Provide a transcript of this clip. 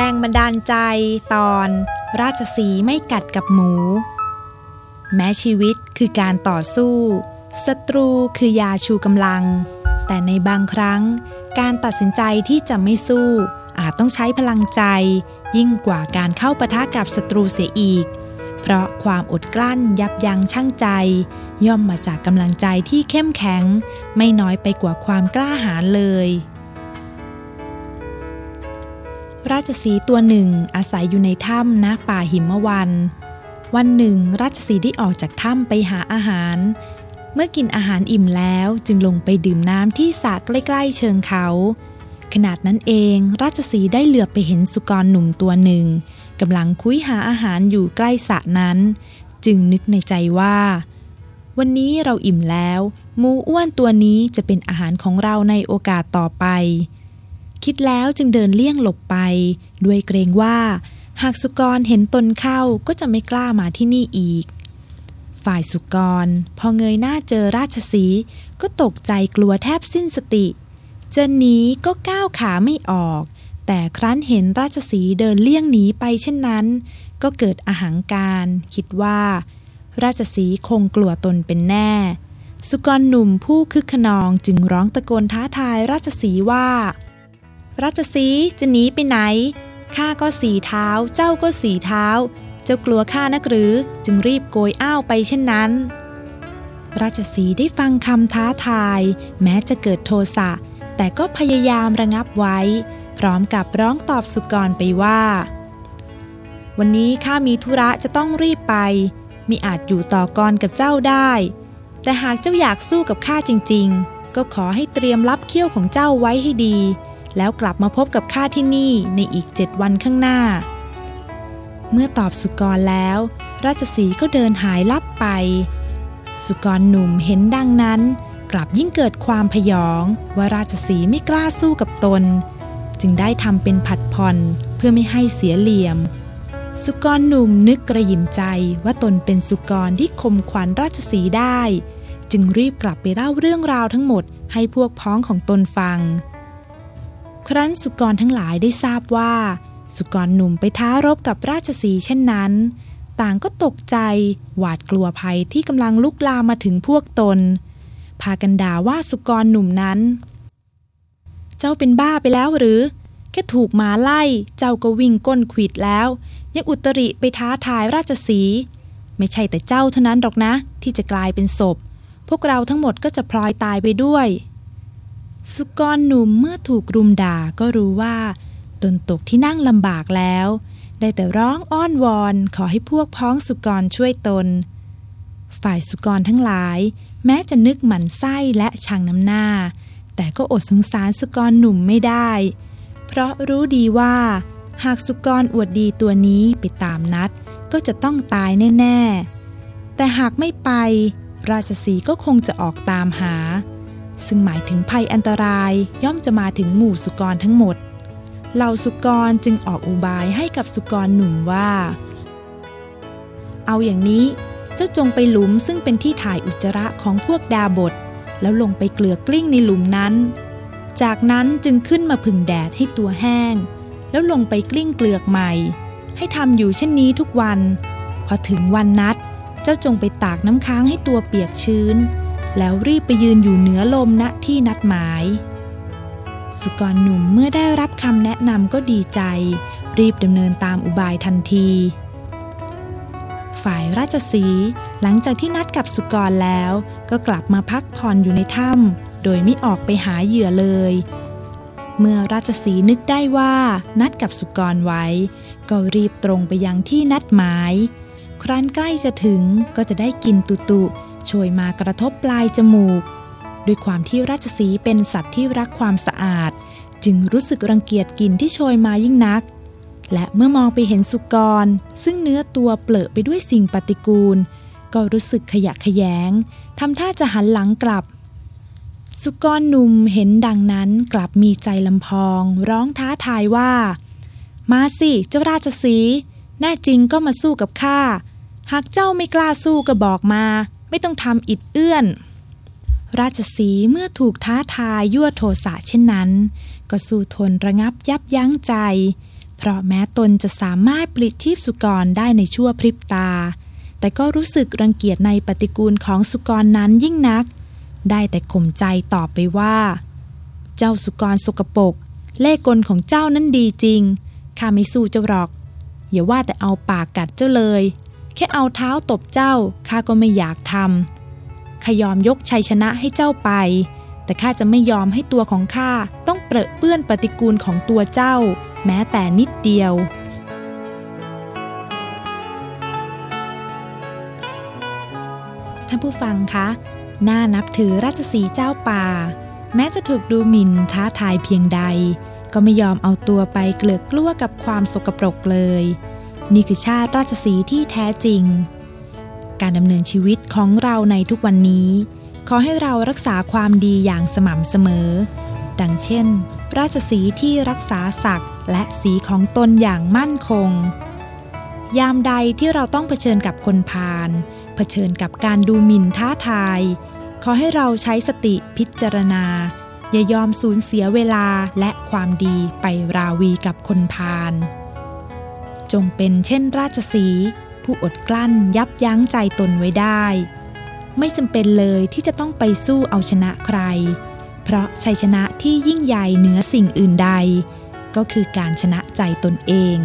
รงบันดาลใจตอนราชสีไม่กัดกับหมู แม้ชีวิตคือการต่อสู้ศัตรูคือยาชูกำลัง แต่ในบางครั้ง การตัดสินใจที่จะไม่สู้ อาจต้องใช้พลังใจ ยิ่งกว่าการเข้าปะทะกับศัตรูเสียอีก เพราะความอดกลั้นยับยั้งชั่งใจ ย่อมมาจากกำลังใจที่เข้มแข็ง ไม่น้อยไปกว่าความกล้าหาญเลย ราชสีตัวหนึ่งอาศัยอยู่ในถ้ำณป่าหิมวัน วันหนึ่ง ราชสีได้ออกจากถ้ำไปหาอาหาร เมื่อกินอาหารอิ่มแล้วจึงลงไปดื่มน้ำที่สระใกล้ๆเชิงเขา ขนาดนั้นเอง ราชสีได้เหลือบไปเห็นสุกรหนุ่มตัวหนึ่งกำลังคุยหาอาหารอยู่ใกล้สระนั้น จึงนึกในใจว่า วันนี้เราอิ่มแล้ว มูอ้วนตัวนี้จะเป็นอาหารของเราในโอกาสต่อไป คิดแล้วจึงเดินเลี่ยงหลบไป ด้วยเกรงว่า หากสุกรเห็นตนเข้าก็จะไม่กล้ามาที่นี่อีก ฝ่ายสุกร พอเงยหน้าเจอราชสีก็ตกใจกลัวแทบสิ้นสติ จะหนีก็ก้าวขาไม่ออก แต่ครั้นเห็นราชสีเดินเลี่ยงหนีไปเช่นนั้น ก็เกิดอหังการ คิดว่า ราชสีคงกลัวตนเป็นแน่สุกรหนุ่มผู้คึกขนองจึงร้องตะโกนท้าทายราชสีว่า ราชสีจะหนีไปไหน ข้าก็สีเท้า เจ้าก็สีเท้า เจ้ากลัวข้านักหรือจึงรีบโกยอ้าวไปเช่นนั้น ราชสีได้ฟังคำท้าทาย แม้จะเกิดโทสะ แต่ก็พยายามระงับไว้ พร้อมกับร้องตอบสุกรไปว่า วันนี้ข้ามีธุระจะต้องรีบไป มิอาจอยู่ต่อกรกับเจ้าได้ แต่หากเจ้าอยากสู้กับข้าจริง ๆ ก็ขอให้เตรียมรับเขี้ยวของเจ้าไว้ให้ดี แล้วกลับมาพบกับข้าที่นี่ในอีกเจ็ดวันข้างหน้า เมื่อตอบสุกรแล้ว ราชสีก็เดินหายลับไป สุกรหนุ่มเห็นดังนั้น กลับยิ่งเกิดความพยองว่าราชสีไม่กล้าสู้กับตน จึงได้ทำเป็นผัดผ่อนเพื่อไม่ให้เสียเหลี่ยม สุกรหนุ่มนึกกระยิมใจว่าตนเป็นสุกรที่คมขวัญราชสีได้ จึงรีบกลับไปเล่าเรื่องราวทั้งหมดให้พวกพ้องของตนฟัง ครั้นสุกรทั้งหลายได้ทราบว่า สุกรหนุ่มไปท้ารบกับราชสีเช่นนั้น ต่างก็ตกใจหวาดกลัวภัยที่กำลังลุกลามมาถึงพวกตน พากันด่าว่าสุกรหนุ่มนั้น เจ้าเป็นบ้าไปแล้วหรือ แค่ถูกหมาไล่ เจ้าก็วิ่งก้นขวิดแล้ว ยังอุตริไปท้าทายราชสีไม่ใช่แต่เจ้าเท่านั้นหรอกนะ ที่จะกลายเป็นศพ พวกเราทั้งหมดก็จะพลอยตายไปด้วย สุกรหนุ่มเมื่อถูกรุมด่าก็รู้ว่า ตนตกที่นั่งลำบากแล้ว ได้แต่ร้องอ้อนวอนขอให้พวกพ้องสุกรช่วยตน ฝ่ายสุกรทั้งหลาย แม้จะนึกหมันไส้และชังน้ำหน้า แต่ก็อดสงสารสุกรหนุ่มไม่ได้ เพราะรู้ดีว่า หากสุกรอวดดีตัวนี้ไปตามนัด ก็จะต้องตายแน่ ๆ แต่หากไม่ไป ราชสีก็คงจะออกตามหา ซึ่งหมายถึงภัยอันตรายย่อมจะมาถึงหมู่สุกรทั้งหมด เหล่าสุกรจึงออกอุบายให้กับสุกรหนุ่มว่า เอาอย่างนี้เจ้าจงไปหลุมซึ่งเป็นที่ถ่ายอุจจาระของพวกดาบท แล้วลงไปเกลือกลิ้งในหลุมนั้น จากนั้นจึงขึ้นมาผึ่งแดดให้ตัวแห้ง แล้วลงไปกลิ้งเกลือกใหม่ ให้ทำอยู่เช่นนี้ทุกวัน พอถึงวันนัด เจ้าจงไปตากน้ำค้างให้ตัวเปียกชื้น แล้วรีบไปยืนอยู่เหนือลมณที่นัดหมาย สุกรหนุ่มเมื่อได้รับคำแนะนำก็ดีใจ รีบดำเนินตามอุบายทันที ฝ่ายราชสีหลังจากที่นัดกับสุกรแล้วก็กลับมาพักผ่อนอยู่ในถ้ำโดยไม่ออกไปหาเหยื่อเลย เมื่อราชสีนึกได้ว่านัดกับสุกรไว้ ก็รีบตรงไปยังที่นัดหมาย ครั้นใกล้จะถึงก็จะได้กินตุตุ โชยมากระทบปลายจมูก ด้วยความที่ราชสีเป็นสัตว์ที่รักความสะอาด จึงรู้สึกรังเกียจกลิ่นที่โชยมายิ่งนัก และเมื่อมองไปเห็นสุกร ซึ่งเนื้อตัวเปลอะไปด้วยสิ่งปฏิกูล ก็รู้สึกขยะแขยงทำท่าจะหันหลังกลับ สุกรหนุ่มเห็นดังนั้นกลับมีใจลำพอง ร้องท้าทายว่า มาสิเจ้าราชสีแน่จริงก็มาสู้กับข้าหากเจ้าไม่กล้าสู้ก็บอกมา ไม่ต้องทำอิดเอื้อน ราชสีเมื่อถูกท้าทายยั่วโทสะเช่นนั้น ก็สู้ทนระงับยับยั้งใจ เพราะแม้ตนจะสามารถปลิดชีพสุกรได้ในชั่วพริบตา แต่ก็รู้สึกรังเกียจในปฏิกูลของสุกรนั้นยิ่งนัก ได้แต่ข่มใจตอบไปว่า เจ้าสุกรสกปรกเล่กลของเจ้านั้นดีจริงข้าไม่สู้เจ้าหรอก อย่าว่าแต่เอาปากกัดเจ้าเลย แค่เอาเท้าตบเจ้าข้าก็ไม่อยากทำข้ายอมยกชัยชนะให้เจ้าไป แต่ข้าจะไม่ยอมให้ตัวของข้าต้องเปรอะเปื้อนปฏิกูลของตัวเจ้า แม้แต่นิดเดียวท่านผู้ฟังคะน่านับถือราชสีเจ้าป่า แม้จะถูกดูหมิ่นท้าทายเพียงใด ก็ไม่ยอมเอาตัวไปเกลือกกลั้วกับความสกปรกเลย นี่คือชาติราชสีที่แท้จริง การดำเนินชีวิตของเราในทุกวันนี้ ขอให้เรารักษาความดีอย่างสม่ำเสมอ ดังเช่น ราชสีที่รักษาศักดิ์และสีของตนอย่างมั่นคง ยามใดที่เราต้องเผชิญกับคนพาลเผชิญกับการดูหมิ่นท้าทาย ขอให้เราใช้สติพิจารณา อย่ายอมสูญเสียเวลาและความดีไปราวีกับคนพาล จงเป็นเช่นราชสีผู้อดกลั้นยับยั้งใจตนไว้ได้ ไม่จำเป็นเลยที่จะต้องไปสู้เอาชนะใคร เพราะชัยชนะที่ยิ่งใหญ่เหนือสิ่งอื่นใด ก็คือการชนะใจตนเอง